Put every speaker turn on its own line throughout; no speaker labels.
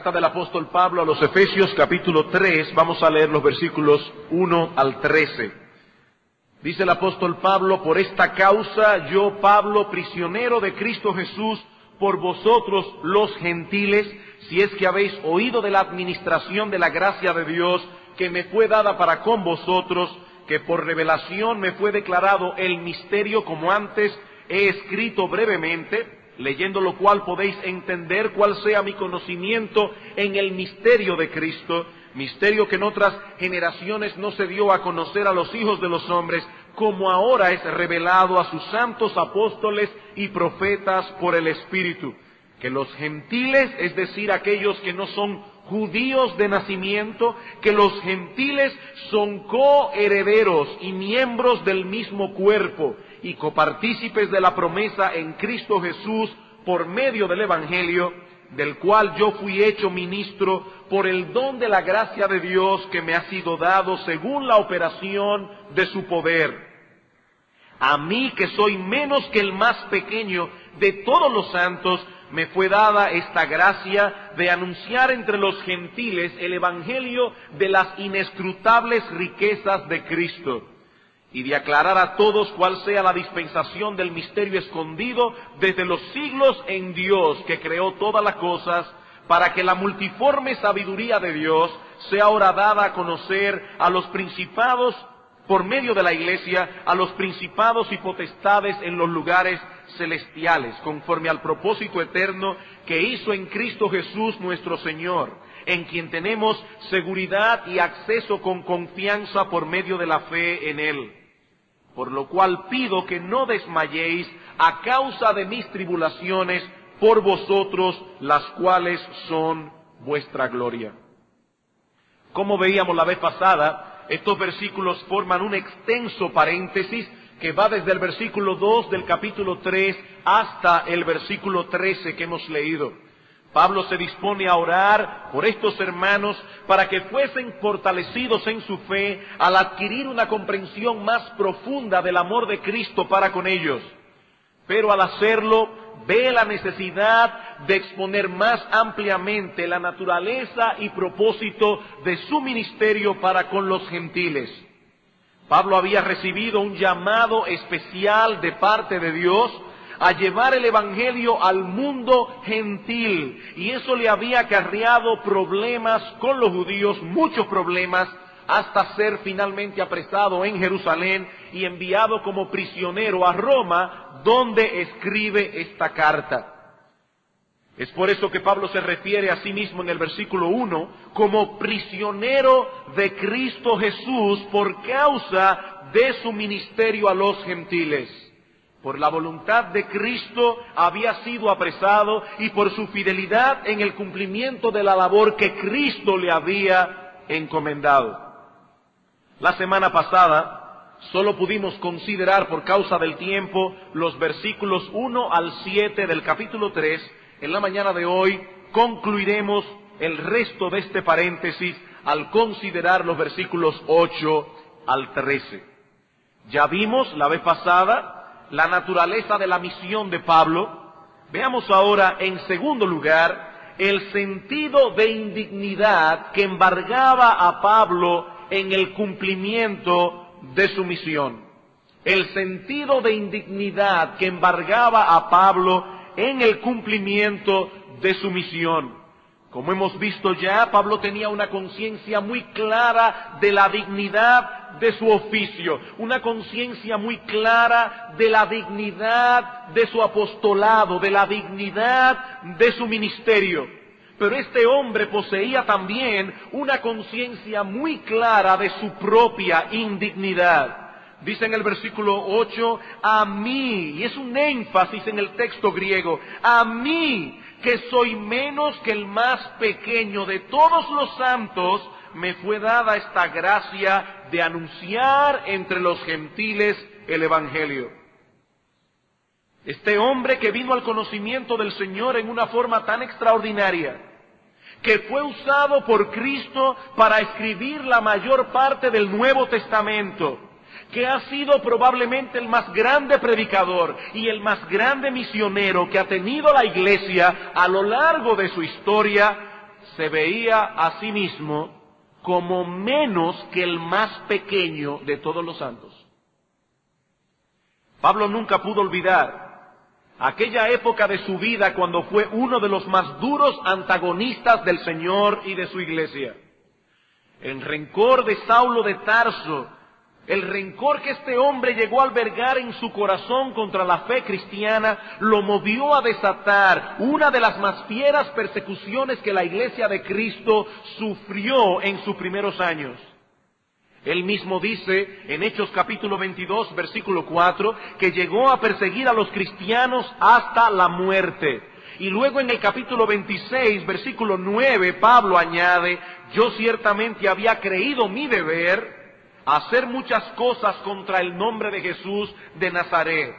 Carta del apóstol Pablo a los Efesios capítulo 3, vamos a leer los versículos 1 al 13. Dice el apóstol Pablo, por esta causa yo, Pablo, prisionero de Cristo Jesús, por vosotros los gentiles, si es que habéis oído de la administración de la gracia de Dios que me fue dada para con vosotros, que por revelación me fue declarado el misterio como antes he escrito brevemente, leyendo lo cual podéis entender cuál sea mi conocimiento en el misterio de Cristo, misterio que en otras generaciones no se dio a conocer a los hijos de los hombres, como ahora es revelado a sus santos apóstoles y profetas por el Espíritu, que los gentiles, es decir, aquellos que no son judíos de nacimiento, que los gentiles son coherederos y miembros del mismo cuerpo y copartícipes de la promesa en Cristo Jesús por medio del Evangelio, del cual yo fui hecho ministro por el don de la gracia de Dios que me ha sido dado según la operación de su poder. A mí que soy menos que el más pequeño de todos los santos, me fue dada esta gracia de anunciar entre los gentiles el Evangelio de las inescrutables riquezas de Cristo y de aclarar a todos cuál sea la dispensación del misterio escondido desde los siglos en Dios que creó todas las cosas, para que la multiforme sabiduría de Dios sea ahora dada a conocer a los principados por medio de la iglesia, a los principados y potestades en los lugares celestiales, conforme al propósito eterno que hizo en Cristo Jesús nuestro Señor, en quien tenemos seguridad y acceso con confianza por medio de la fe en Él por lo cual pido que no desmayéis a causa de mis tribulaciones por vosotros, las cuales son vuestra gloria. Como veíamos la vez pasada, estos versículos forman un extenso paréntesis que va desde el versículo 2 del capítulo 3 hasta el versículo 13 que hemos leído. Pablo se dispone a orar por estos hermanos para que fuesen fortalecidos en su fe al adquirir una comprensión más profunda del amor de Cristo para con ellos. Pero al hacerlo, ve la necesidad de exponer más ampliamente la naturaleza y propósito de su ministerio para con los gentiles. Pablo había recibido un llamado especial de parte de Dios a llevar el Evangelio al mundo gentil. Y eso le había acarreado problemas con los judíos, muchos problemas, hasta ser finalmente apresado en Jerusalén y enviado como prisionero a Roma, donde escribe esta carta. Es por eso que Pablo se refiere a sí mismo en el versículo 1 como prisionero de Cristo Jesús por causa de su ministerio a los gentiles por la voluntad de Cristo había sido apresado y por su fidelidad en el cumplimiento de la labor que Cristo le había encomendado. La semana pasada solo pudimos considerar por causa del tiempo los versículos 1 al 7 del capítulo 3. En la mañana de hoy concluiremos el resto de este paréntesis al considerar los versículos 8 al 13. Ya vimos la vez pasada la naturaleza de la misión de Pablo, veamos ahora en segundo lugar el sentido de indignidad que embargaba a Pablo en el cumplimiento de su misión. El sentido de indignidad que embargaba a Pablo en el cumplimiento de su misión. Como hemos visto ya, Pablo tenía una conciencia muy clara de la dignidad de su oficio, una conciencia muy clara de la dignidad de su apostolado, de la dignidad de su ministerio. Pero este hombre poseía también una conciencia muy clara de su propia indignidad. Dice en el versículo 8, a mí, y es un énfasis en el texto griego, a mí que soy menos que el más pequeño de todos los santos, me fue dada esta gracia de anunciar entre los gentiles el Evangelio. Este hombre que vino al conocimiento del Señor en una forma tan extraordinaria, que fue usado por Cristo para escribir la mayor parte del Nuevo Testamento, que ha sido probablemente el más grande predicador y el más grande misionero que ha tenido la iglesia a lo largo de su historia, se veía a sí mismo como menos que el más pequeño de todos los santos. Pablo nunca pudo olvidar aquella época de su vida cuando fue uno de los más duros antagonistas del Señor y de su iglesia. El rencor de Saulo de Tarso el rencor que este hombre llegó a albergar en su corazón contra la fe cristiana lo movió a desatar una de las más fieras persecuciones que la iglesia de Cristo sufrió en sus primeros años. Él mismo dice en Hechos capítulo 22 versículo 4 que llegó a perseguir a los cristianos hasta la muerte. Y luego en el capítulo 26 versículo 9 Pablo añade, yo ciertamente había creído mi deber hacer muchas cosas contra el nombre de Jesús de Nazaret,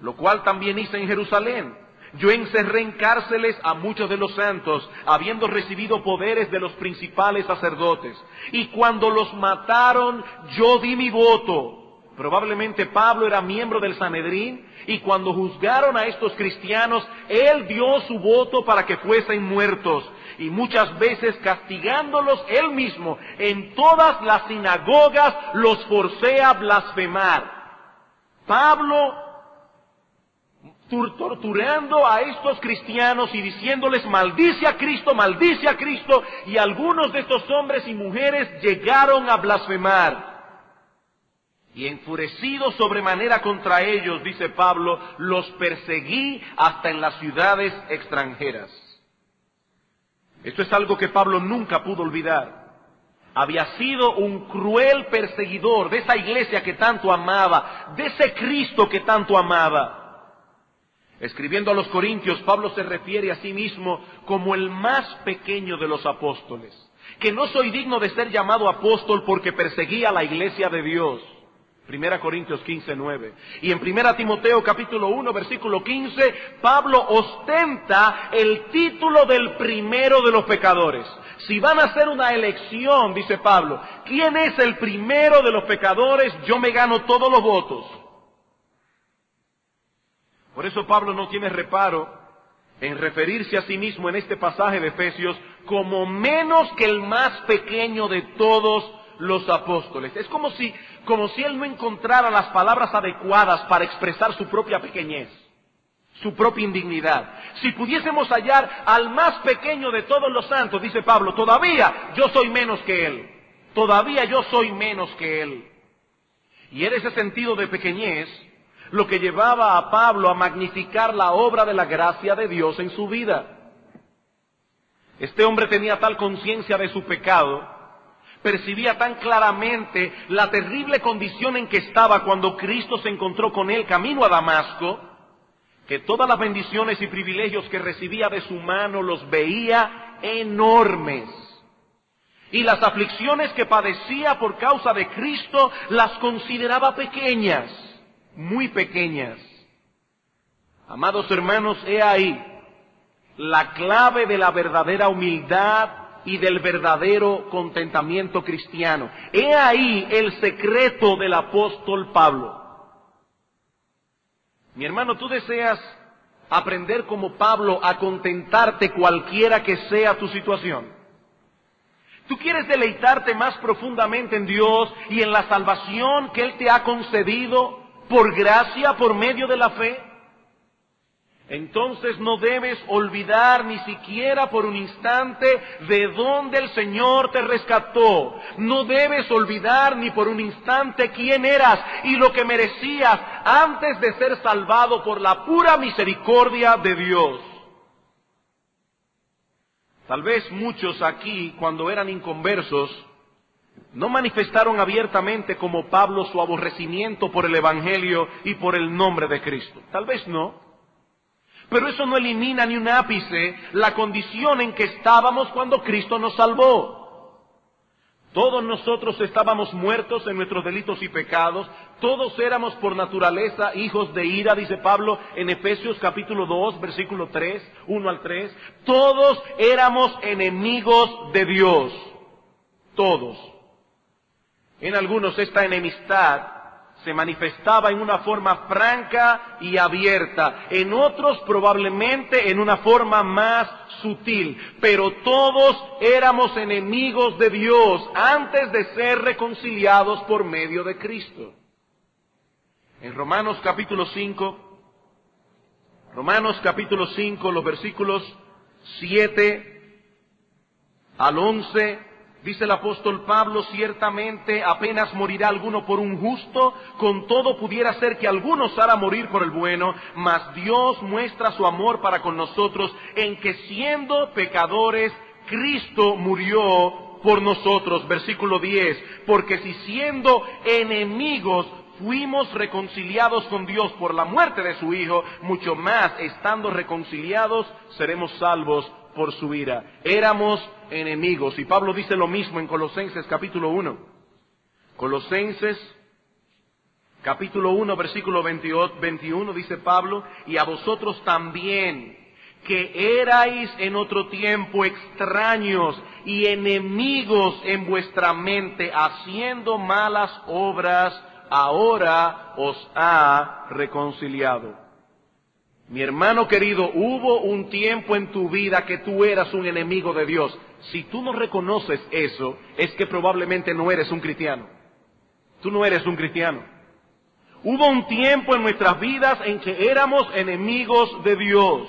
lo cual también hice en Jerusalén. Yo encerré en cárceles a muchos de los santos, habiendo recibido poderes de los principales sacerdotes. Y cuando los mataron, yo di mi voto. Probablemente Pablo era miembro del Sanedrín y cuando juzgaron a estos cristianos, él dio su voto para que fuesen muertos y muchas veces castigándolos él mismo en todas las sinagogas los forcé a blasfemar. Pablo torturando a estos cristianos y diciéndoles maldice a Cristo, maldice a Cristo, y algunos de estos hombres y mujeres llegaron a blasfemar. Y enfurecido sobremanera contra ellos, dice Pablo, los perseguí hasta en las ciudades extranjeras. Esto es algo que Pablo nunca pudo olvidar. Había sido un cruel perseguidor de esa iglesia que tanto amaba, de ese Cristo que tanto amaba. Escribiendo a los Corintios, Pablo se refiere a sí mismo como el más pequeño de los apóstoles, que no soy digno de ser llamado apóstol porque perseguía a la iglesia de Dios. Primera Corintios 15, 9. Y en Primera Timoteo capítulo 1 versículo 15, Pablo ostenta el título del primero de los pecadores. Si van a hacer una elección, dice Pablo, ¿quién es el primero de los pecadores? Yo me gano todos los votos. Por eso Pablo no tiene reparo en referirse a sí mismo en este pasaje de Efesios como menos que el más pequeño de todos los apóstoles. Es como si, como si él no encontrara las palabras adecuadas para expresar su propia pequeñez, su propia indignidad. Si pudiésemos hallar al más pequeño de todos los santos, dice Pablo, todavía yo soy menos que él. Todavía yo soy menos que él. Y era ese sentido de pequeñez lo que llevaba a Pablo a magnificar la obra de la gracia de Dios en su vida. Este hombre tenía tal conciencia de su pecado percibía tan claramente la terrible condición en que estaba cuando Cristo se encontró con él camino a Damasco, que todas las bendiciones y privilegios que recibía de su mano los veía enormes. Y las aflicciones que padecía por causa de Cristo las consideraba pequeñas, muy pequeñas. Amados hermanos, he ahí la clave de la verdadera humildad y del verdadero contentamiento cristiano. He ahí el secreto del apóstol Pablo. Mi hermano, tú deseas aprender como Pablo a contentarte cualquiera que sea tu situación. Tú quieres deleitarte más profundamente en Dios y en la salvación que Él te ha concedido por gracia, por medio de la fe. Entonces no debes olvidar ni siquiera por un instante de dónde el Señor te rescató. No debes olvidar ni por un instante quién eras y lo que merecías antes de ser salvado por la pura misericordia de Dios. Tal vez muchos aquí, cuando eran inconversos, no manifestaron abiertamente como Pablo su aborrecimiento por el Evangelio y por el nombre de Cristo. Tal vez no. Pero eso no elimina ni un ápice la condición en que estábamos cuando Cristo nos salvó. Todos nosotros estábamos muertos en nuestros delitos y pecados, todos éramos por naturaleza hijos de ira, dice Pablo en Efesios capítulo 2, versículo 3, 1 al 3, todos éramos enemigos de Dios, todos. En algunos esta enemistad se manifestaba en una forma franca y abierta, en otros probablemente en una forma más sutil, pero todos éramos enemigos de Dios antes de ser reconciliados por medio de Cristo. En Romanos capítulo 5, Romanos capítulo 5, los versículos 7 al 11, Dice el apóstol Pablo, ciertamente apenas morirá alguno por un justo, con todo pudiera ser que alguno osara morir por el bueno, mas Dios muestra su amor para con nosotros en que siendo pecadores, Cristo murió por nosotros. Versículo 10, porque si siendo enemigos fuimos reconciliados con Dios por la muerte de su Hijo, mucho más estando reconciliados seremos salvos por su ira. Éramos enemigos. Y Pablo dice lo mismo en Colosenses capítulo 1. Colosenses capítulo 1 versículo 21 dice Pablo, y a vosotros también, que erais en otro tiempo extraños y enemigos en vuestra mente, haciendo malas obras, ahora os ha reconciliado mi hermano querido, hubo un tiempo en tu vida que tú eras un enemigo de Dios. Si tú no reconoces eso, es que probablemente no eres un cristiano. Tú no eres un cristiano. Hubo un tiempo en nuestras vidas en que éramos enemigos de Dios.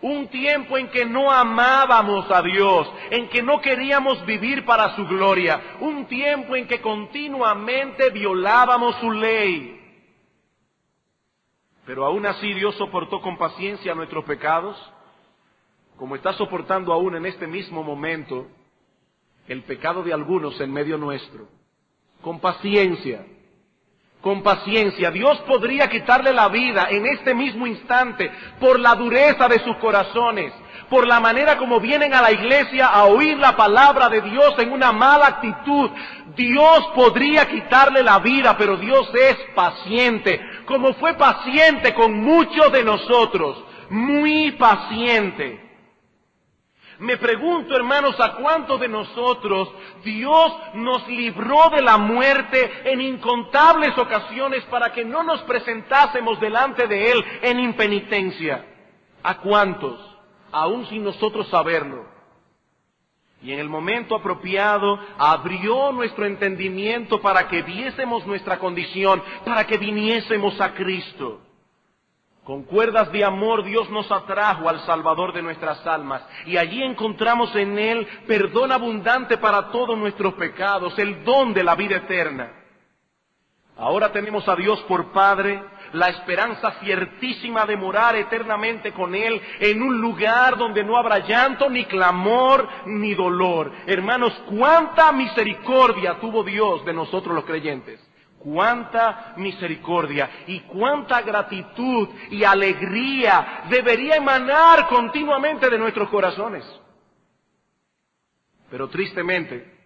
Un tiempo en que no amábamos a Dios, en que no queríamos vivir para su gloria. Un tiempo en que continuamente violábamos su ley. Pero aún así Dios soportó con paciencia nuestros pecados, como está soportando aún en este mismo momento el pecado de algunos en medio nuestro. Con paciencia, con paciencia. Dios podría quitarle la vida en este mismo instante por la dureza de sus corazones, por la manera como vienen a la iglesia a oír la palabra de Dios en una mala actitud. Dios podría quitarle la vida, pero Dios es paciente, como fue paciente con muchos de nosotros, muy paciente. Me pregunto, hermanos, a cuántos de nosotros Dios nos libró de la muerte en incontables ocasiones para que no nos presentásemos delante de Él en impenitencia. ¿A cuántos? aún sin nosotros saberlo. Y en el momento apropiado abrió nuestro entendimiento para que viésemos nuestra condición, para que viniésemos a Cristo. Con cuerdas de amor Dios nos atrajo al Salvador de nuestras almas y allí encontramos en Él perdón abundante para todos nuestros pecados, el don de la vida eterna. Ahora tenemos a Dios por Padre, la esperanza ciertísima de morar eternamente con Él en un lugar donde no habrá llanto, ni clamor, ni dolor. Hermanos, cuánta misericordia tuvo Dios de nosotros los creyentes. Cuánta misericordia y cuánta gratitud y alegría debería emanar continuamente de nuestros corazones. Pero tristemente,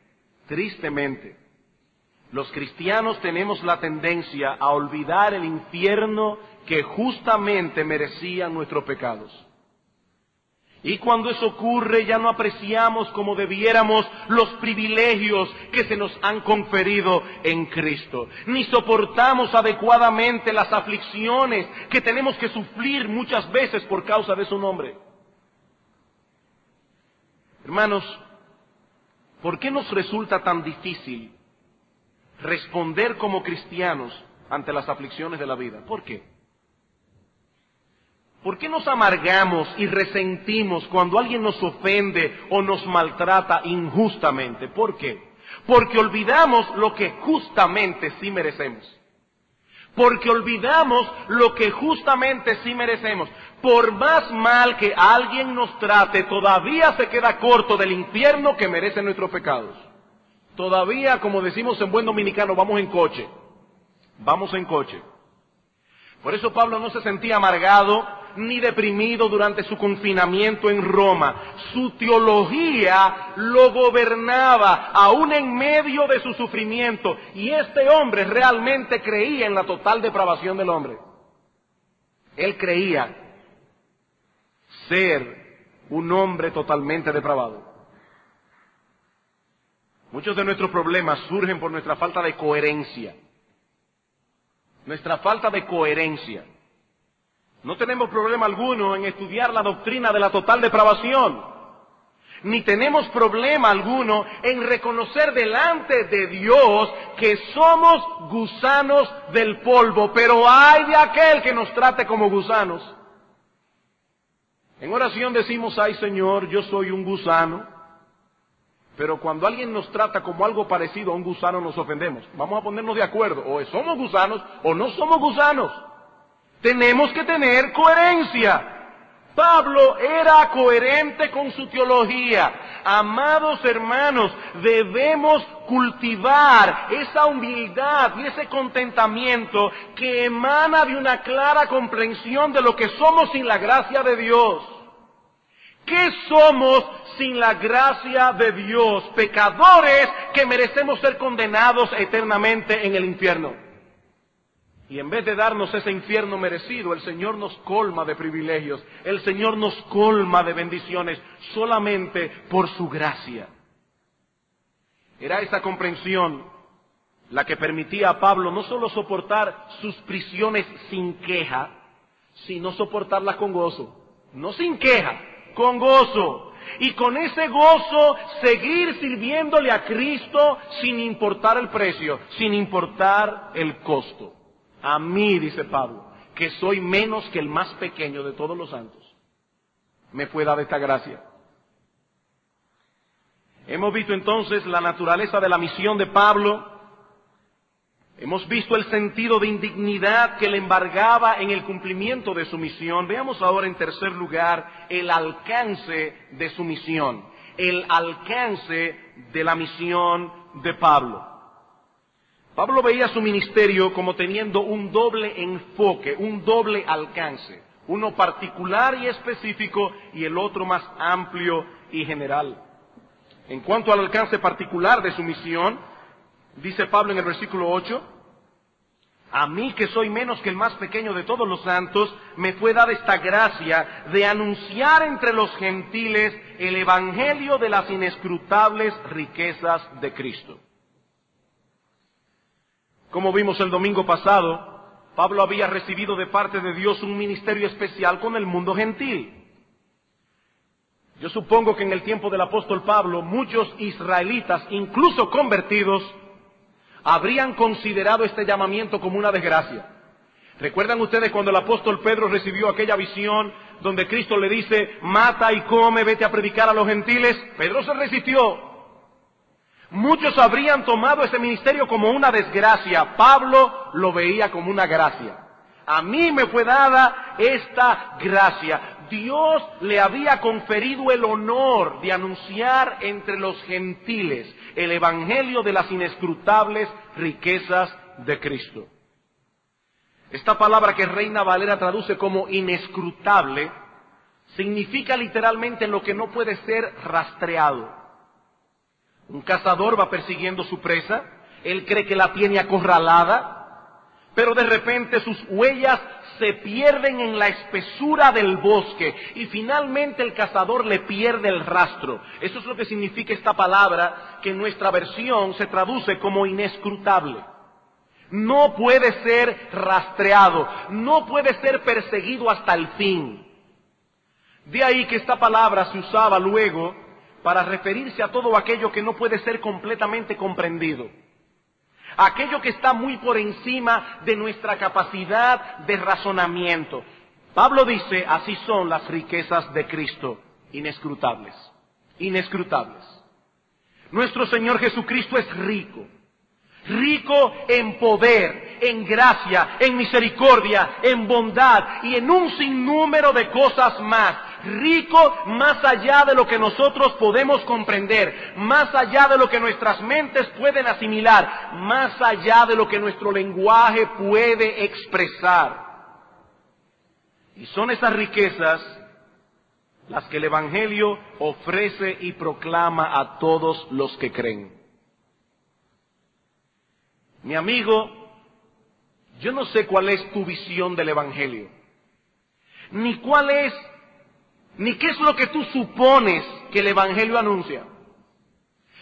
tristemente, los cristianos tenemos la tendencia a olvidar el infierno que justamente merecían nuestros pecados. Y cuando eso ocurre ya no apreciamos como debiéramos los privilegios que se nos han conferido en Cristo, ni soportamos adecuadamente las aflicciones que tenemos que sufrir muchas veces por causa de su nombre. Hermanos, ¿por qué nos resulta tan difícil responder como cristianos ante las aflicciones de la vida. ¿Por qué? ¿Por qué nos amargamos y resentimos cuando alguien nos ofende o nos maltrata injustamente? ¿Por qué? Porque olvidamos lo que justamente sí merecemos. Porque olvidamos lo que justamente sí merecemos. Por más mal que alguien nos trate, todavía se queda corto del infierno que merecen nuestros pecados. Todavía, como decimos en buen dominicano, vamos en coche. Vamos en coche. Por eso Pablo no se sentía amargado ni deprimido durante su confinamiento en Roma. Su teología lo gobernaba aún en medio de su sufrimiento. Y este hombre realmente creía en la total depravación del hombre. Él creía ser un hombre totalmente depravado. Muchos de nuestros problemas surgen por nuestra falta de coherencia nuestra falta de coherencia. No tenemos problema alguno en estudiar la doctrina de la total depravación, ni tenemos problema alguno en reconocer delante de Dios que somos gusanos del polvo, pero hay de aquel que nos trate como gusanos. En oración decimos, ay Señor, yo soy un gusano, pero cuando alguien nos trata como algo parecido a un gusano nos ofendemos. Vamos a ponernos de acuerdo. O somos gusanos o no somos gusanos. Tenemos que tener coherencia. Pablo era coherente con su teología. Amados hermanos, debemos cultivar esa humildad y ese contentamiento que emana de una clara comprensión de lo que somos sin la gracia de Dios. ¿Qué somos sin la gracia de Dios? Pecadores que merecemos ser condenados eternamente en el infierno. Y en vez de darnos ese infierno merecido, el Señor nos colma de privilegios, el Señor nos colma de bendiciones solamente por su gracia. Era esa comprensión la que permitía a Pablo no solo soportar sus prisiones sin queja, sino soportarlas con gozo. No sin queja, con gozo. Y con ese gozo seguir sirviéndole a Cristo sin importar el precio, sin importar el costo. A mí, dice Pablo, que soy menos que el más pequeño de todos los santos, me fue dada esta gracia. Hemos visto entonces la naturaleza de la misión de Pablo, Hemos visto el sentido de indignidad que le embargaba en el cumplimiento de su misión. Veamos ahora en tercer lugar el alcance de su misión, el alcance de la misión de Pablo. Pablo veía su ministerio como teniendo un doble enfoque, un doble alcance, uno particular y específico y el otro más amplio y general. En cuanto al alcance particular de su misión, dice Pablo en el versículo 8, a mí que soy menos que el más pequeño de todos los santos, me fue dada esta gracia de anunciar entre los gentiles el Evangelio de las inescrutables riquezas de Cristo. Como vimos el domingo pasado, Pablo había recibido de parte de Dios un ministerio especial con el mundo gentil. Yo supongo que en el tiempo del apóstol Pablo muchos israelitas, incluso convertidos, habrían considerado este llamamiento como una desgracia. ¿Recuerdan ustedes cuando el apóstol Pedro recibió aquella visión donde Cristo le dice, mata y come, vete a predicar a los gentiles? Pedro se resistió. Muchos habrían tomado ese ministerio como una desgracia. Pablo lo veía como una gracia. A mí me fue dada esta gracia. Dios le había conferido el honor de anunciar entre los gentiles el Evangelio de las inescrutables riquezas de Cristo. Esta palabra que Reina Valera traduce como inescrutable significa literalmente lo que no puede ser rastreado. Un cazador va persiguiendo su presa, él cree que la tiene acorralada, pero de repente sus huellas se pierden en la espesura del bosque y finalmente el cazador le pierde el rastro. Eso es lo que significa esta palabra que en nuestra versión se traduce como inescrutable. No puede ser rastreado, no puede ser perseguido hasta el fin. De ahí que esta palabra se usaba luego para referirse a todo aquello que no puede ser completamente comprendido aquello que está muy por encima de nuestra capacidad de razonamiento. Pablo dice, así son las riquezas de Cristo, inescrutables, inescrutables. Nuestro Señor Jesucristo es rico, rico en poder, en gracia, en misericordia, en bondad y en un sinnúmero de cosas más. Rico más allá de lo que nosotros podemos comprender, más allá de lo que nuestras mentes pueden asimilar, más allá de lo que nuestro lenguaje puede expresar. Y son esas riquezas las que el Evangelio ofrece y proclama a todos los que creen. Mi amigo, yo no sé cuál es tu visión del Evangelio, ni cuál es, ni qué es lo que tú supones que el Evangelio anuncia.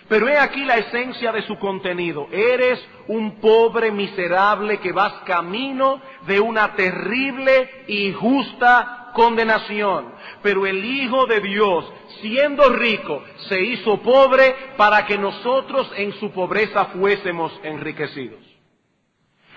Pero he aquí la esencia de su contenido. Eres un pobre miserable que vas camino de una terrible y justa condenación. Pero el Hijo de Dios, siendo rico, se hizo pobre para que nosotros en su pobreza fuésemos enriquecidos.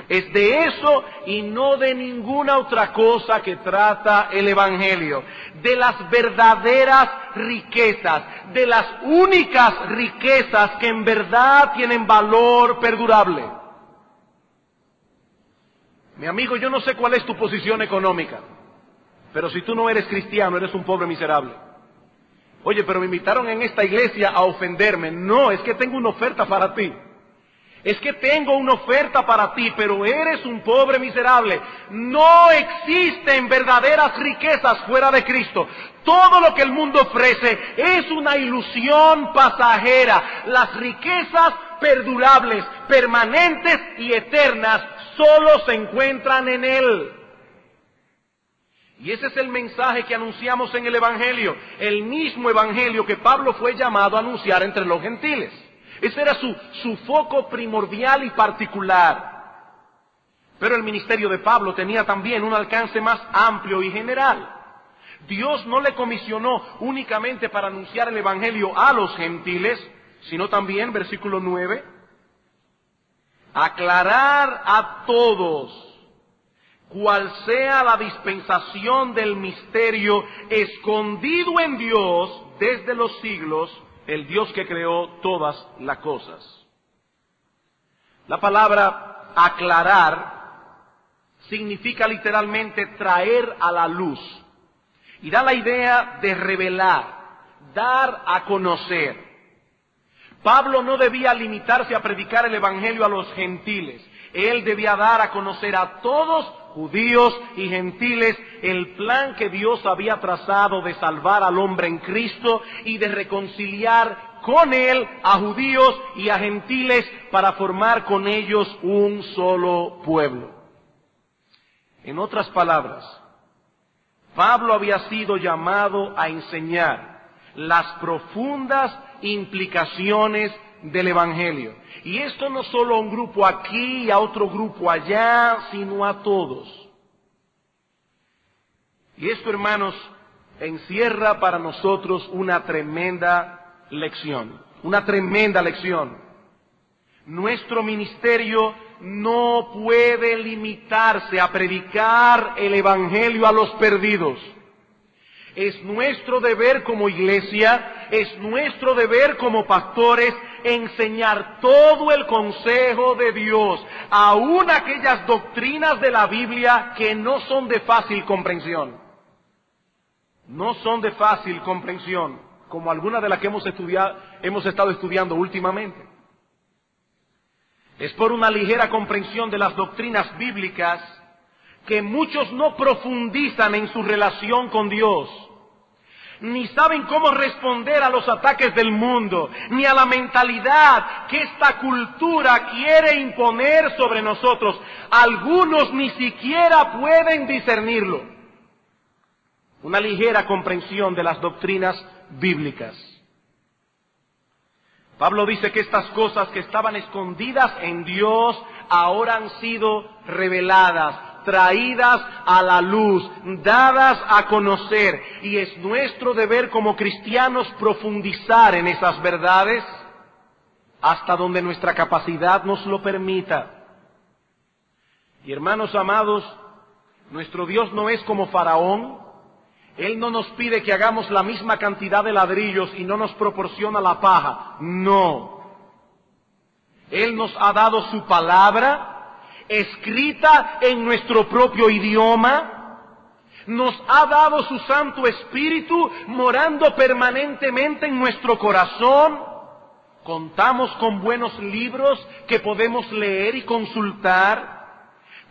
Es de eso y no de ninguna otra cosa que trata el Evangelio. De las verdaderas riquezas, de las únicas riquezas que en verdad tienen valor perdurable. Mi amigo, yo no sé cuál es tu posición económica, pero si tú no eres cristiano, eres un pobre miserable. Oye, pero me invitaron en esta iglesia a ofenderme. No, es que tengo una oferta para ti. Es que tengo una oferta para ti, pero eres un pobre miserable. No existen verdaderas riquezas fuera de Cristo. Todo lo que el mundo ofrece es una ilusión pasajera. Las riquezas perdurables, permanentes y eternas solo se encuentran en Él. Y ese es el mensaje que anunciamos en el Evangelio, el mismo Evangelio que Pablo fue llamado a anunciar entre los gentiles. Ese era su, su foco primordial y particular. Pero el ministerio de Pablo tenía también un alcance más amplio y general. Dios no le comisionó únicamente para anunciar el Evangelio a los gentiles, sino también, versículo 9, aclarar a todos cual sea la dispensación del misterio escondido en Dios desde los siglos el Dios que creó todas las cosas. La palabra aclarar significa literalmente traer a la luz y da la idea de revelar, dar a conocer. Pablo no debía limitarse a predicar el Evangelio a los gentiles, él debía dar a conocer a todos, judíos y gentiles, el plan que Dios había trazado de salvar al hombre en Cristo y de reconciliar con Él a judíos y a gentiles para formar con ellos un solo pueblo. En otras palabras, Pablo había sido llamado a enseñar las profundas implicaciones del Evangelio. Y esto no solo a un grupo aquí y a otro grupo allá, sino a todos. Y esto, hermanos, encierra para nosotros una tremenda lección, una tremenda lección. Nuestro ministerio no puede limitarse a predicar el Evangelio a los perdidos. Es nuestro deber como iglesia, es nuestro deber como pastores enseñar todo el consejo de Dios, aún aquellas doctrinas de la Biblia que no son de fácil comprensión. No son de fácil comprensión, como algunas de las que hemos, estudiado, hemos estado estudiando últimamente. Es por una ligera comprensión de las doctrinas bíblicas que muchos no profundizan en su relación con Dios ni saben cómo responder a los ataques del mundo, ni a la mentalidad que esta cultura quiere imponer sobre nosotros. Algunos ni siquiera pueden discernirlo. Una ligera comprensión de las doctrinas bíblicas. Pablo dice que estas cosas que estaban escondidas en Dios ahora han sido reveladas traídas a la luz, dadas a conocer. Y es nuestro deber como cristianos profundizar en esas verdades hasta donde nuestra capacidad nos lo permita. Y hermanos amados, Nuestro Dios no es como Faraón. Él no nos pide que hagamos la misma cantidad de ladrillos y no nos proporciona la paja. No. Él nos ha dado su palabra, escrita en nuestro propio idioma. Nos ha dado su Santo Espíritu morando permanentemente en nuestro corazón. Contamos con buenos libros que podemos leer y consultar.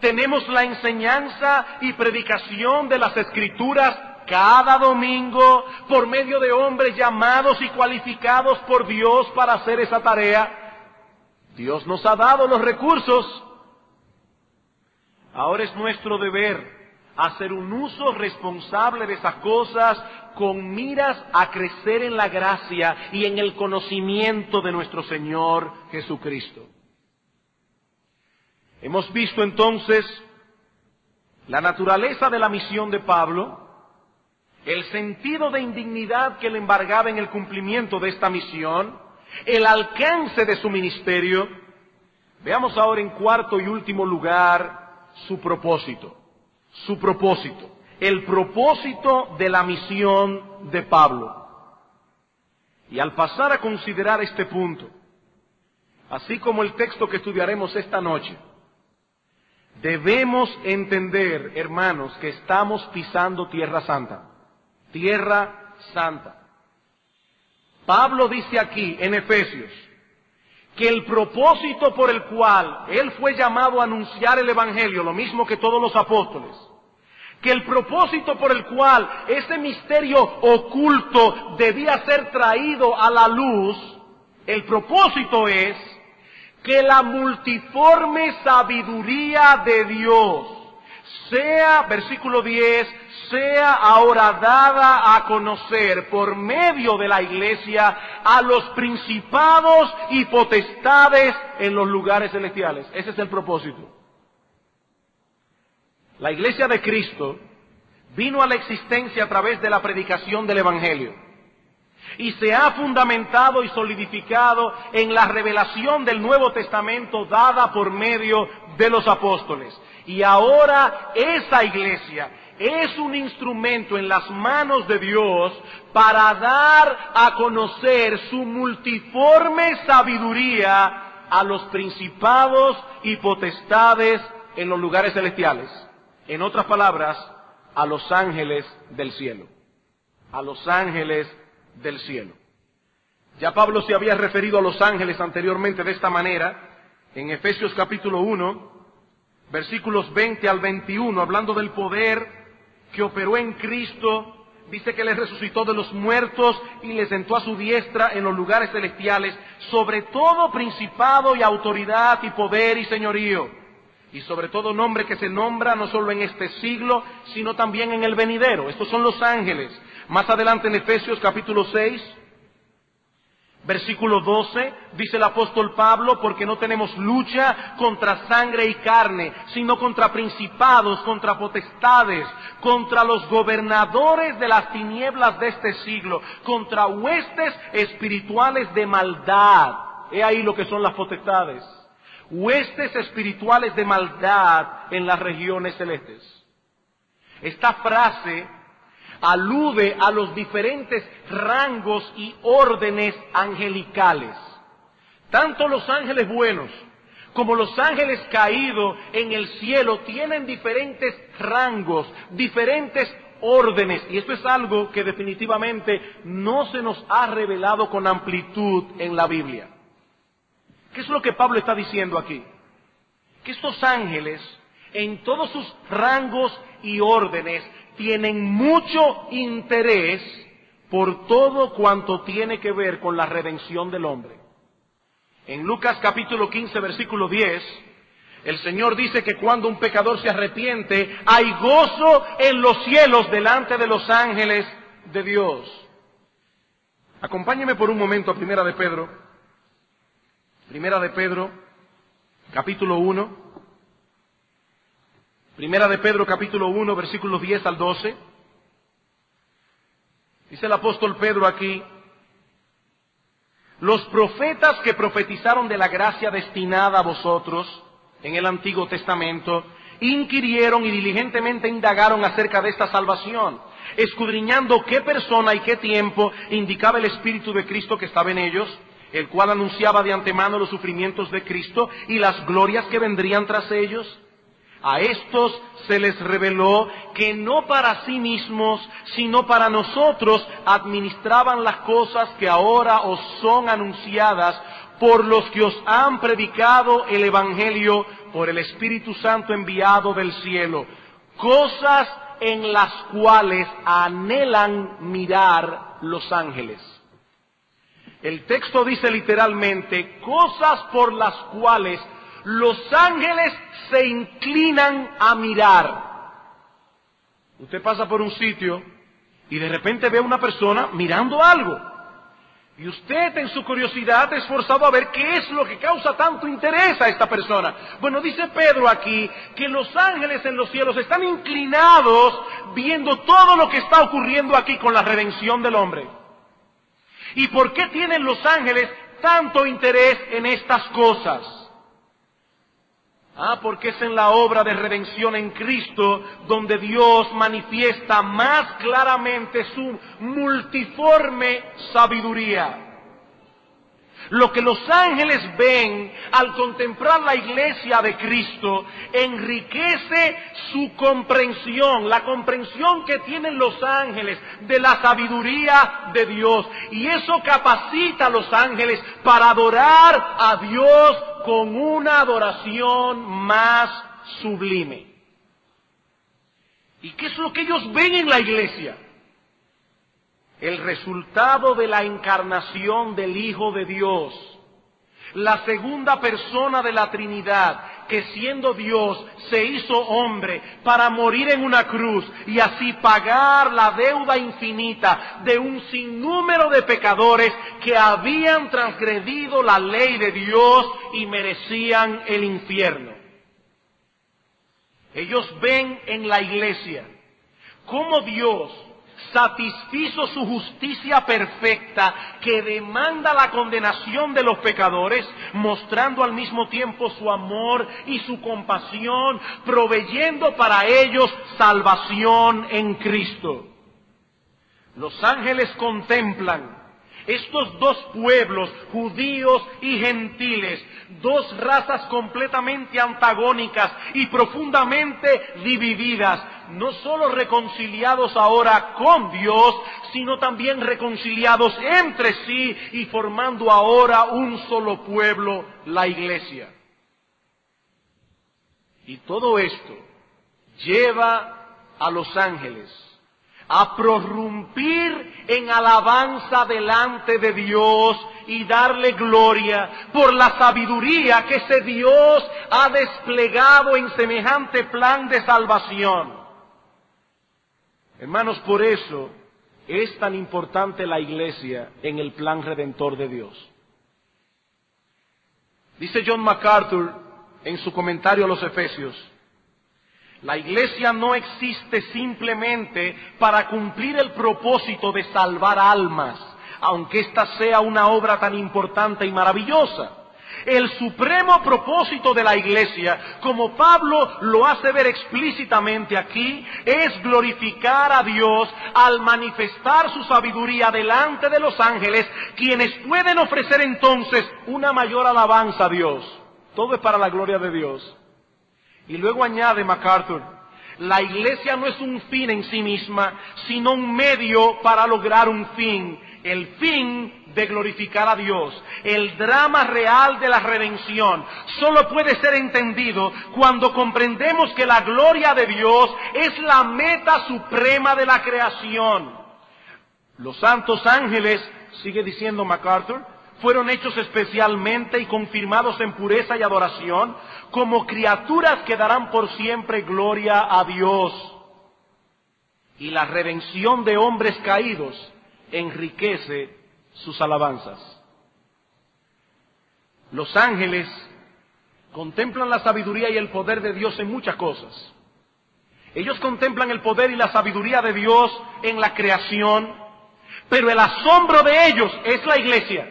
Tenemos la enseñanza y predicación de las escrituras cada domingo por medio de hombres llamados y cualificados por Dios para hacer esa tarea. Dios nos ha dado los recursos. Ahora es nuestro deber hacer un uso responsable de esas cosas con miras a crecer en la gracia y en el conocimiento de nuestro Señor Jesucristo. Hemos visto entonces la naturaleza de la misión de Pablo, el sentido de indignidad que le embargaba en el cumplimiento de esta misión, el alcance de su ministerio. Veamos ahora en cuarto y último lugar su propósito, su propósito, el propósito de la misión de Pablo. Y al pasar a considerar este punto, así como el texto que estudiaremos esta noche, debemos entender, hermanos, que estamos pisando tierra santa, tierra santa. Pablo dice aquí en Efesios que el propósito por el cual él fue llamado a anunciar el Evangelio, lo mismo que todos los apóstoles, que el propósito por el cual ese misterio oculto debía ser traído a la luz, el propósito es que la multiforme sabiduría de Dios sea, versículo 10, sea ahora dada a conocer por medio de la iglesia a los principados y potestades en los lugares celestiales. Ese es el propósito. La iglesia de Cristo vino a la existencia a través de la predicación del Evangelio y se ha fundamentado y solidificado en la revelación del Nuevo Testamento dada por medio de los apóstoles. Y ahora esa iglesia es un instrumento en las manos de Dios para dar a conocer su multiforme sabiduría a los principados y potestades en los lugares celestiales. En otras palabras, a los ángeles del cielo. A los ángeles del cielo. Ya Pablo se había referido a los ángeles anteriormente de esta manera en Efesios capítulo 1, versículos 20 al 21, hablando del poder que operó en Cristo, dice que le resucitó de los muertos y le sentó a su diestra en los lugares celestiales, sobre todo principado y autoridad y poder y señorío, y sobre todo nombre que se nombra no solo en este siglo, sino también en el venidero. Estos son los ángeles. Más adelante en Efesios capítulo 6, Versículo 12, dice el apóstol Pablo, porque no tenemos lucha contra sangre y carne, sino contra principados, contra potestades, contra los gobernadores de las tinieblas de este siglo, contra huestes espirituales de maldad. He ahí lo que son las potestades. Huestes espirituales de maldad en las regiones celestes. Esta frase alude a los diferentes rangos y órdenes angelicales. Tanto los ángeles buenos como los ángeles caídos en el cielo tienen diferentes rangos, diferentes órdenes. Y esto es algo que definitivamente no se nos ha revelado con amplitud en la Biblia. ¿Qué es lo que Pablo está diciendo aquí? Que estos ángeles, en todos sus rangos y órdenes, tienen mucho interés por todo cuanto tiene que ver con la redención del hombre. En Lucas capítulo 15, versículo 10, el Señor dice que cuando un pecador se arrepiente, hay gozo en los cielos delante de los ángeles de Dios. Acompáñeme por un momento a Primera de Pedro. Primera de Pedro, capítulo 1. Primera de Pedro capítulo 1, versículos 10 al 12. Dice el apóstol Pedro aquí, los profetas que profetizaron de la gracia destinada a vosotros en el Antiguo Testamento inquirieron y diligentemente indagaron acerca de esta salvación, escudriñando qué persona y qué tiempo indicaba el Espíritu de Cristo que estaba en ellos, el cual anunciaba de antemano los sufrimientos de Cristo y las glorias que vendrían tras ellos. A estos se les reveló que no para sí mismos, sino para nosotros administraban las cosas que ahora os son anunciadas por los que os han predicado el Evangelio por el Espíritu Santo enviado del cielo, cosas en las cuales anhelan mirar los ángeles. El texto dice literalmente, cosas por las cuales los ángeles se inclinan a mirar. Usted pasa por un sitio y de repente ve a una persona mirando algo. Y usted en su curiosidad es forzado a ver qué es lo que causa tanto interés a esta persona. Bueno, dice Pedro aquí que los ángeles en los cielos están inclinados viendo todo lo que está ocurriendo aquí con la redención del hombre. ¿Y por qué tienen los ángeles tanto interés en estas cosas? Ah, porque es en la obra de redención en Cristo donde Dios manifiesta más claramente su multiforme sabiduría. Lo que los ángeles ven al contemplar la iglesia de Cristo enriquece su comprensión, la comprensión que tienen los ángeles de la sabiduría de Dios. Y eso capacita a los ángeles para adorar a Dios con una adoración más sublime. ¿Y qué es lo que ellos ven en la iglesia? el resultado de la encarnación del Hijo de Dios, la segunda persona de la Trinidad, que siendo Dios se hizo hombre para morir en una cruz y así pagar la deuda infinita de un sinnúmero de pecadores que habían transgredido la ley de Dios y merecían el infierno. Ellos ven en la iglesia cómo Dios satisfizo su justicia perfecta que demanda la condenación de los pecadores, mostrando al mismo tiempo su amor y su compasión, proveyendo para ellos salvación en Cristo. Los ángeles contemplan estos dos pueblos, judíos y gentiles, dos razas completamente antagónicas y profundamente divididas, no solo reconciliados ahora con Dios, sino también reconciliados entre sí y formando ahora un solo pueblo, la iglesia. Y todo esto lleva a los ángeles a prorrumpir en alabanza delante de Dios y darle gloria por la sabiduría que ese Dios ha desplegado en semejante plan de salvación. Hermanos, por eso es tan importante la iglesia en el plan redentor de Dios. Dice John MacArthur en su comentario a los Efesios, la iglesia no existe simplemente para cumplir el propósito de salvar almas, aunque esta sea una obra tan importante y maravillosa. El supremo propósito de la iglesia, como Pablo lo hace ver explícitamente aquí, es glorificar a Dios al manifestar su sabiduría delante de los ángeles, quienes pueden ofrecer entonces una mayor alabanza a Dios. Todo es para la gloria de Dios. Y luego añade MacArthur, la iglesia no es un fin en sí misma, sino un medio para lograr un fin, el fin de glorificar a Dios. El drama real de la redención solo puede ser entendido cuando comprendemos que la gloria de Dios es la meta suprema de la creación. Los santos ángeles, sigue diciendo MacArthur, fueron hechos especialmente y confirmados en pureza y adoración como criaturas que darán por siempre gloria a Dios. Y la redención de hombres caídos enriquece sus alabanzas. Los ángeles contemplan la sabiduría y el poder de Dios en muchas cosas. Ellos contemplan el poder y la sabiduría de Dios en la creación, pero el asombro de ellos es la iglesia.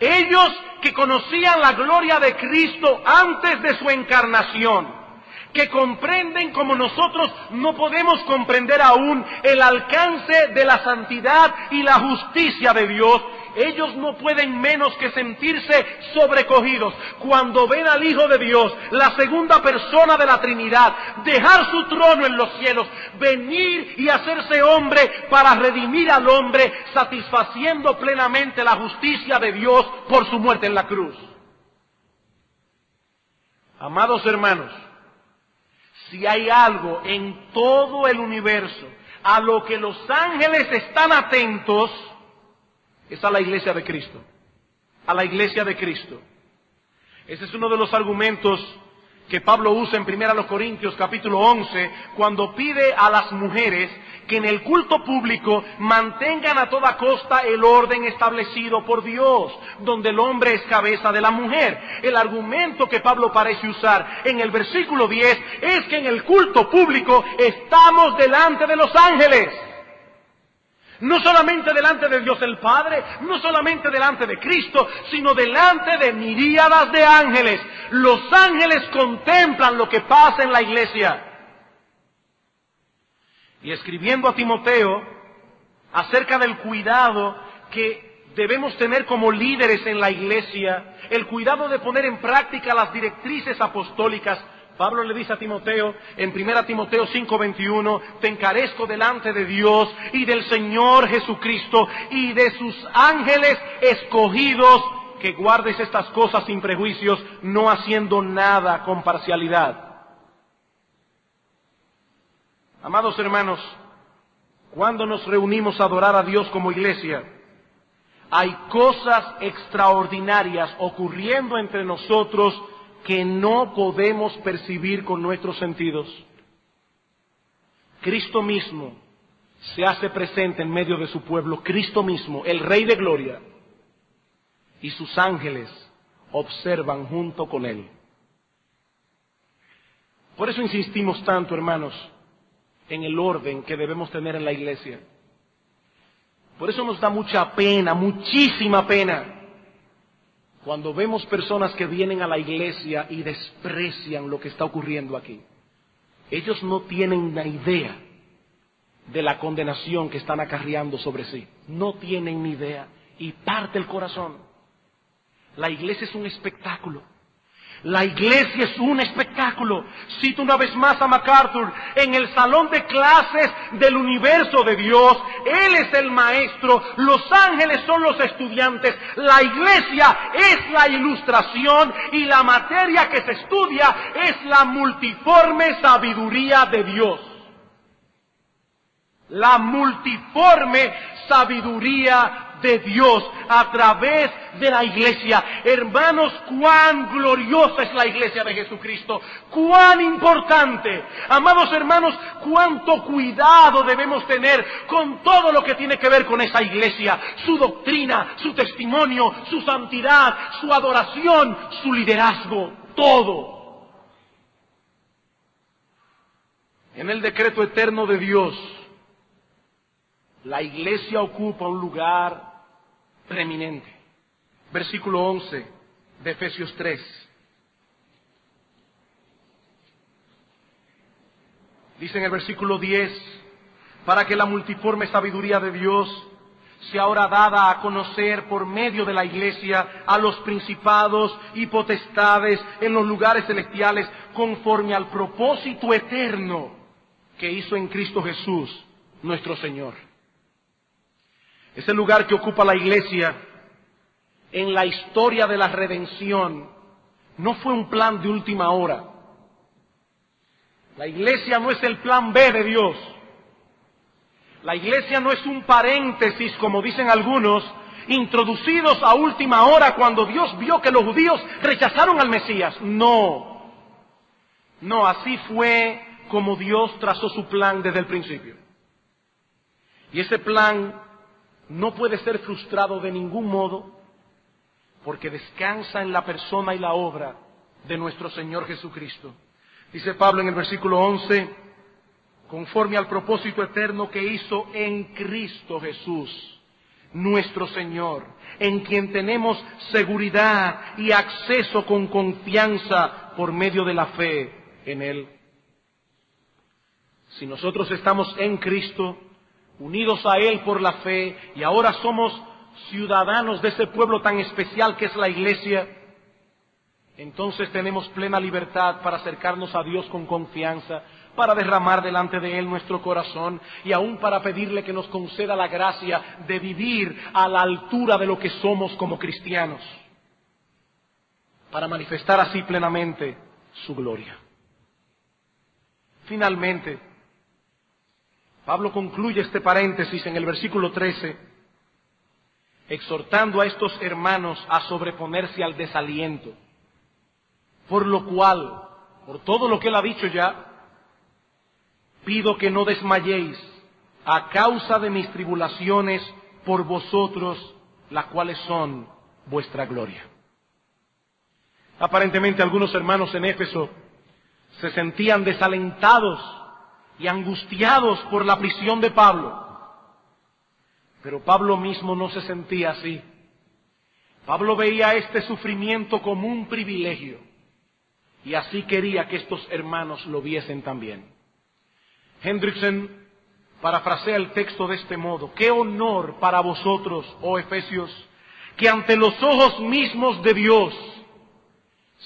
Ellos que conocían la gloria de Cristo antes de su encarnación, que comprenden como nosotros no podemos comprender aún el alcance de la santidad y la justicia de Dios, ellos no pueden menos que sentirse sobrecogidos cuando ven al Hijo de Dios, la segunda persona de la Trinidad, dejar su trono en los cielos, venir y hacerse hombre para redimir al hombre, satisfaciendo plenamente la justicia de Dios por su muerte en la cruz. Amados hermanos, si hay algo en todo el universo a lo que los ángeles están atentos, es a la iglesia de Cristo. A la iglesia de Cristo. Ese es uno de los argumentos que Pablo usa en 1 Corintios capítulo 11 cuando pide a las mujeres que en el culto público mantengan a toda costa el orden establecido por Dios, donde el hombre es cabeza de la mujer. El argumento que Pablo parece usar en el versículo 10 es que en el culto público estamos delante de los ángeles. No solamente delante de Dios el Padre, no solamente delante de Cristo, sino delante de miríadas de ángeles. Los ángeles contemplan lo que pasa en la iglesia. Y escribiendo a Timoteo acerca del cuidado que debemos tener como líderes en la iglesia, el cuidado de poner en práctica las directrices apostólicas, Pablo le dice a Timoteo en 1 Timoteo 5:21, te encarezco delante de Dios y del Señor Jesucristo y de sus ángeles escogidos, que guardes estas cosas sin prejuicios, no haciendo nada con parcialidad. Amados hermanos, cuando nos reunimos a adorar a Dios como iglesia, hay cosas extraordinarias ocurriendo entre nosotros que no podemos percibir con nuestros sentidos. Cristo mismo se hace presente en medio de su pueblo, Cristo mismo, el Rey de Gloria, y sus ángeles observan junto con Él. Por eso insistimos tanto, hermanos, en el orden que debemos tener en la iglesia. Por eso nos da mucha pena, muchísima pena, cuando vemos personas que vienen a la iglesia y desprecian lo que está ocurriendo aquí, ellos no tienen una idea de la condenación que están acarreando sobre sí. No tienen ni idea. Y parte el corazón. La iglesia es un espectáculo. La iglesia es un espectáculo. Cito una vez más a MacArthur. En el salón de clases del universo de Dios, Él es el maestro, los ángeles son los estudiantes, la iglesia es la ilustración y la materia que se estudia es la multiforme sabiduría de Dios. La multiforme sabiduría de Dios a través de la iglesia. Hermanos, cuán gloriosa es la iglesia de Jesucristo, cuán importante. Amados hermanos, cuánto cuidado debemos tener con todo lo que tiene que ver con esa iglesia, su doctrina, su testimonio, su santidad, su adoración, su liderazgo, todo. En el decreto eterno de Dios, la iglesia ocupa un lugar preeminente. Versículo 11 de Efesios 3. Dice en el versículo 10, para que la multiforme sabiduría de Dios sea ahora dada a conocer por medio de la iglesia a los principados y potestades en los lugares celestiales conforme al propósito eterno que hizo en Cristo Jesús, nuestro Señor. Ese lugar que ocupa la iglesia en la historia de la redención no fue un plan de última hora. La iglesia no es el plan B de Dios. La iglesia no es un paréntesis, como dicen algunos, introducidos a última hora cuando Dios vio que los judíos rechazaron al Mesías. No. No, así fue como Dios trazó su plan desde el principio. Y ese plan no puede ser frustrado de ningún modo porque descansa en la persona y la obra de nuestro Señor Jesucristo. Dice Pablo en el versículo 11, conforme al propósito eterno que hizo en Cristo Jesús, nuestro Señor, en quien tenemos seguridad y acceso con confianza por medio de la fe en Él. Si nosotros estamos en Cristo, unidos a Él por la fe, y ahora somos ciudadanos de ese pueblo tan especial que es la iglesia, entonces tenemos plena libertad para acercarnos a Dios con confianza, para derramar delante de Él nuestro corazón y aún para pedirle que nos conceda la gracia de vivir a la altura de lo que somos como cristianos, para manifestar así plenamente su gloria. Finalmente, Pablo concluye este paréntesis en el versículo 13, exhortando a estos hermanos a sobreponerse al desaliento, por lo cual, por todo lo que él ha dicho ya, pido que no desmayéis a causa de mis tribulaciones por vosotros, las cuales son vuestra gloria. Aparentemente algunos hermanos en Éfeso se sentían desalentados y angustiados por la prisión de Pablo. Pero Pablo mismo no se sentía así. Pablo veía este sufrimiento como un privilegio y así quería que estos hermanos lo viesen también. Hendrickson parafrasea el texto de este modo. Qué honor para vosotros, oh Efesios, que ante los ojos mismos de Dios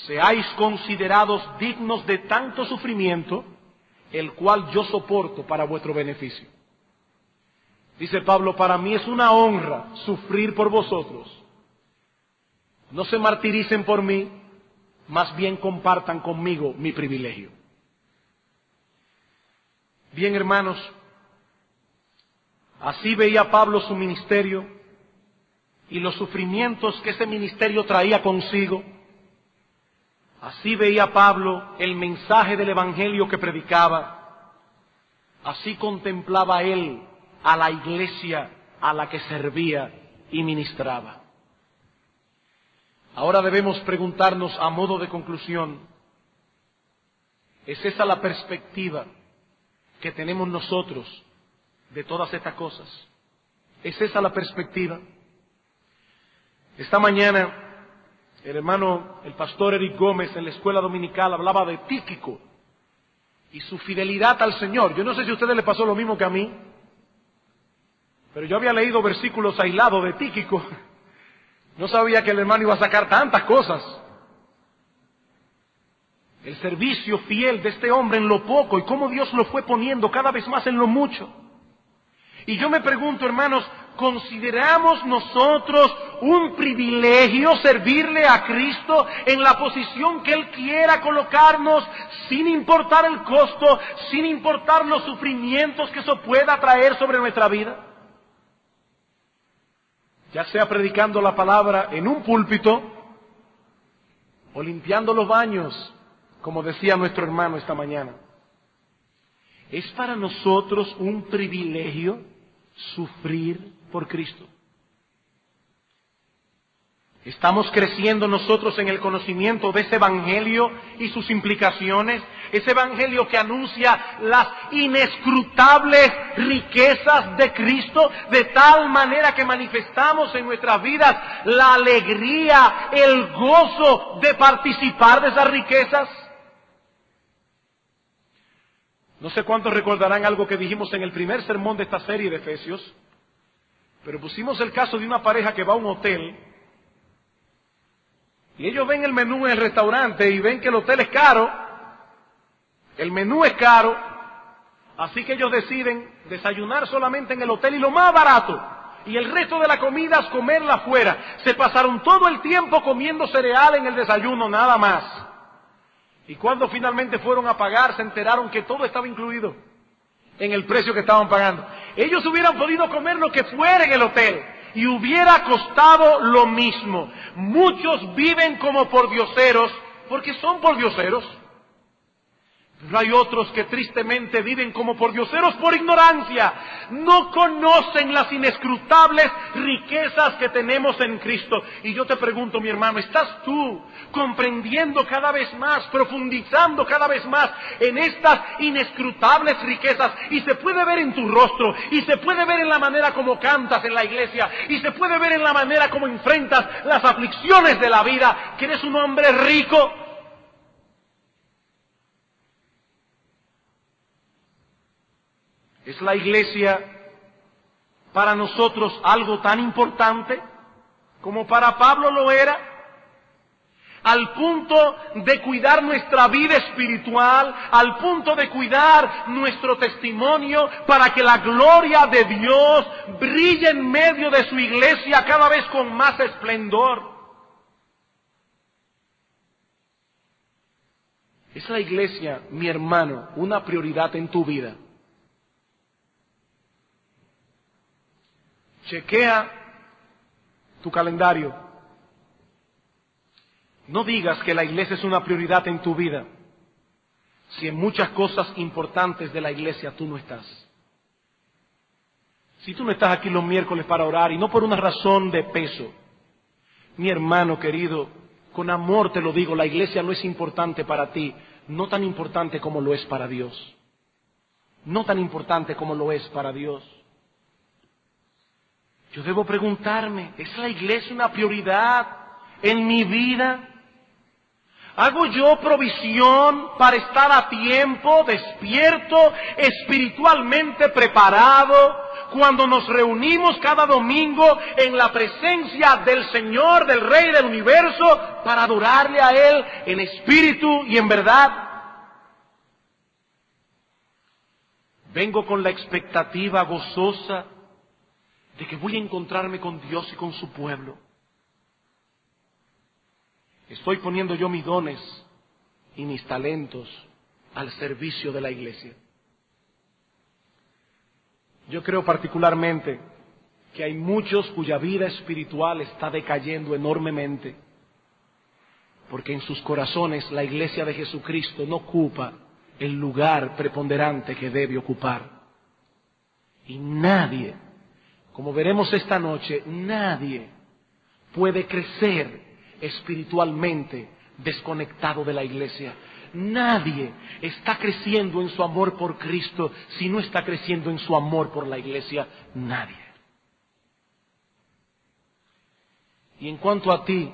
seáis considerados dignos de tanto sufrimiento, el cual yo soporto para vuestro beneficio. Dice Pablo, para mí es una honra sufrir por vosotros. No se martiricen por mí, más bien compartan conmigo mi privilegio. Bien, hermanos, así veía Pablo su ministerio y los sufrimientos que ese ministerio traía consigo Así veía Pablo el mensaje del Evangelio que predicaba. Así contemplaba él a la iglesia a la que servía y ministraba. Ahora debemos preguntarnos a modo de conclusión, ¿es esa la perspectiva que tenemos nosotros de todas estas cosas? ¿Es esa la perspectiva? Esta mañana el hermano, el pastor Eric Gómez en la escuela dominical hablaba de Tíquico y su fidelidad al Señor. Yo no sé si a ustedes les pasó lo mismo que a mí, pero yo había leído versículos aislados de Tíquico. No sabía que el hermano iba a sacar tantas cosas. El servicio fiel de este hombre en lo poco y cómo Dios lo fue poniendo cada vez más en lo mucho. Y yo me pregunto, hermanos, ¿consideramos nosotros un privilegio servirle a Cristo en la posición que Él quiera colocarnos sin importar el costo, sin importar los sufrimientos que eso pueda traer sobre nuestra vida? Ya sea predicando la palabra en un púlpito o limpiando los baños, como decía nuestro hermano esta mañana. Es para nosotros un privilegio sufrir por Cristo. Estamos creciendo nosotros en el conocimiento de ese Evangelio y sus implicaciones, ese Evangelio que anuncia las inescrutables riquezas de Cristo, de tal manera que manifestamos en nuestras vidas la alegría, el gozo de participar de esas riquezas. No sé cuántos recordarán algo que dijimos en el primer sermón de esta serie de Efesios, pero pusimos el caso de una pareja que va a un hotel y ellos ven el menú en el restaurante y ven que el hotel es caro, el menú es caro, así que ellos deciden desayunar solamente en el hotel y lo más barato, y el resto de la comida es comerla afuera. Se pasaron todo el tiempo comiendo cereal en el desayuno, nada más. Y cuando finalmente fueron a pagar, se enteraron que todo estaba incluido en el precio que estaban pagando. Ellos hubieran podido comer lo que fuera en el hotel y hubiera costado lo mismo. Muchos viven como por dioseros porque son por dioseros. Pero hay otros que tristemente viven como por dioseros por ignorancia. No conocen las inescrutables riquezas que tenemos en Cristo. Y yo te pregunto, mi hermano, ¿estás tú comprendiendo cada vez más, profundizando cada vez más en estas inescrutables riquezas? Y se puede ver en tu rostro, y se puede ver en la manera como cantas en la iglesia, y se puede ver en la manera como enfrentas las aflicciones de la vida, que eres un hombre rico ¿Es la iglesia para nosotros algo tan importante como para Pablo lo era? al punto de cuidar nuestra vida espiritual, al punto de cuidar nuestro testimonio para que la gloria de Dios brille en medio de su iglesia cada vez con más esplendor. ¿Es la iglesia, mi hermano, una prioridad en tu vida? Chequea tu calendario. No digas que la iglesia es una prioridad en tu vida si en muchas cosas importantes de la iglesia tú no estás. Si tú no estás aquí los miércoles para orar y no por una razón de peso, mi hermano querido, con amor te lo digo, la iglesia no es importante para ti, no tan importante como lo es para Dios. No tan importante como lo es para Dios. Yo debo preguntarme, ¿es la iglesia una prioridad en mi vida? ¿Hago yo provisión para estar a tiempo, despierto, espiritualmente preparado, cuando nos reunimos cada domingo en la presencia del Señor, del Rey del universo, para adorarle a Él en espíritu y en verdad? Vengo con la expectativa gozosa de que voy a encontrarme con Dios y con su pueblo. Estoy poniendo yo mis dones y mis talentos al servicio de la iglesia. Yo creo particularmente que hay muchos cuya vida espiritual está decayendo enormemente, porque en sus corazones la iglesia de Jesucristo no ocupa el lugar preponderante que debe ocupar. Y nadie, como veremos esta noche, nadie puede crecer espiritualmente desconectado de la iglesia. Nadie está creciendo en su amor por Cristo si no está creciendo en su amor por la iglesia. Nadie. Y en cuanto a ti,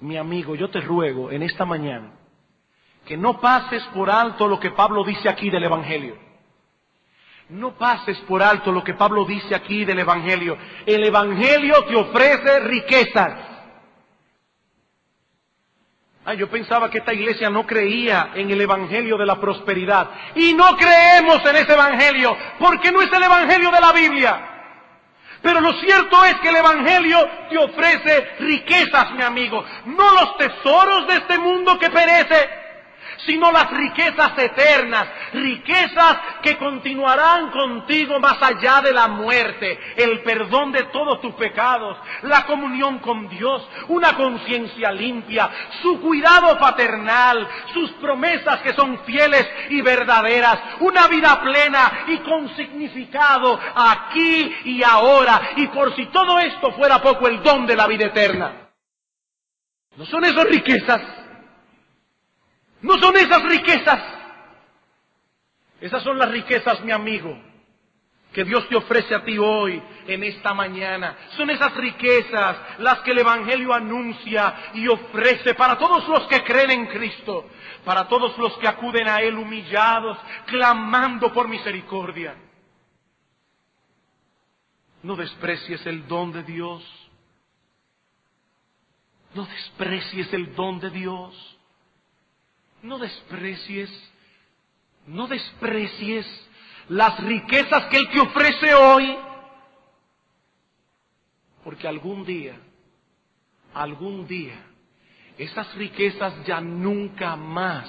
mi amigo, yo te ruego en esta mañana que no pases por alto lo que Pablo dice aquí del Evangelio. No pases por alto lo que Pablo dice aquí del Evangelio. El Evangelio te ofrece riquezas. Ah, yo pensaba que esta iglesia no creía en el Evangelio de la prosperidad. Y no creemos en ese Evangelio, porque no es el Evangelio de la Biblia. Pero lo cierto es que el Evangelio te ofrece riquezas, mi amigo. No los tesoros de este mundo que perece, sino las riquezas eternas, riquezas que continuarán contigo más allá de la muerte, el perdón de todos tus pecados, la comunión con Dios, una conciencia limpia, su cuidado paternal, sus promesas que son fieles y verdaderas, una vida plena y con significado aquí y ahora, y por si todo esto fuera poco el don de la vida eterna. ¿No son esas riquezas? No son esas riquezas. Esas son las riquezas, mi amigo, que Dios te ofrece a ti hoy, en esta mañana. Son esas riquezas las que el Evangelio anuncia y ofrece para todos los que creen en Cristo, para todos los que acuden a Él humillados, clamando por misericordia. No desprecies el don de Dios. No desprecies el don de Dios. No desprecies, no desprecies las riquezas que Él te ofrece hoy, porque algún día, algún día, esas riquezas ya nunca más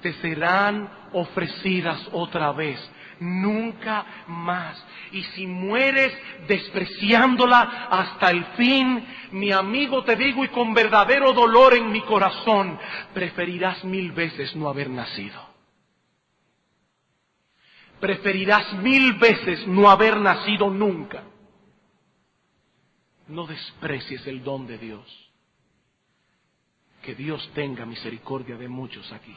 te serán ofrecidas otra vez nunca más. Y si mueres despreciándola hasta el fin, mi amigo te digo y con verdadero dolor en mi corazón, preferirás mil veces no haber nacido. Preferirás mil veces no haber nacido nunca. No desprecies el don de Dios. Que Dios tenga misericordia de muchos aquí.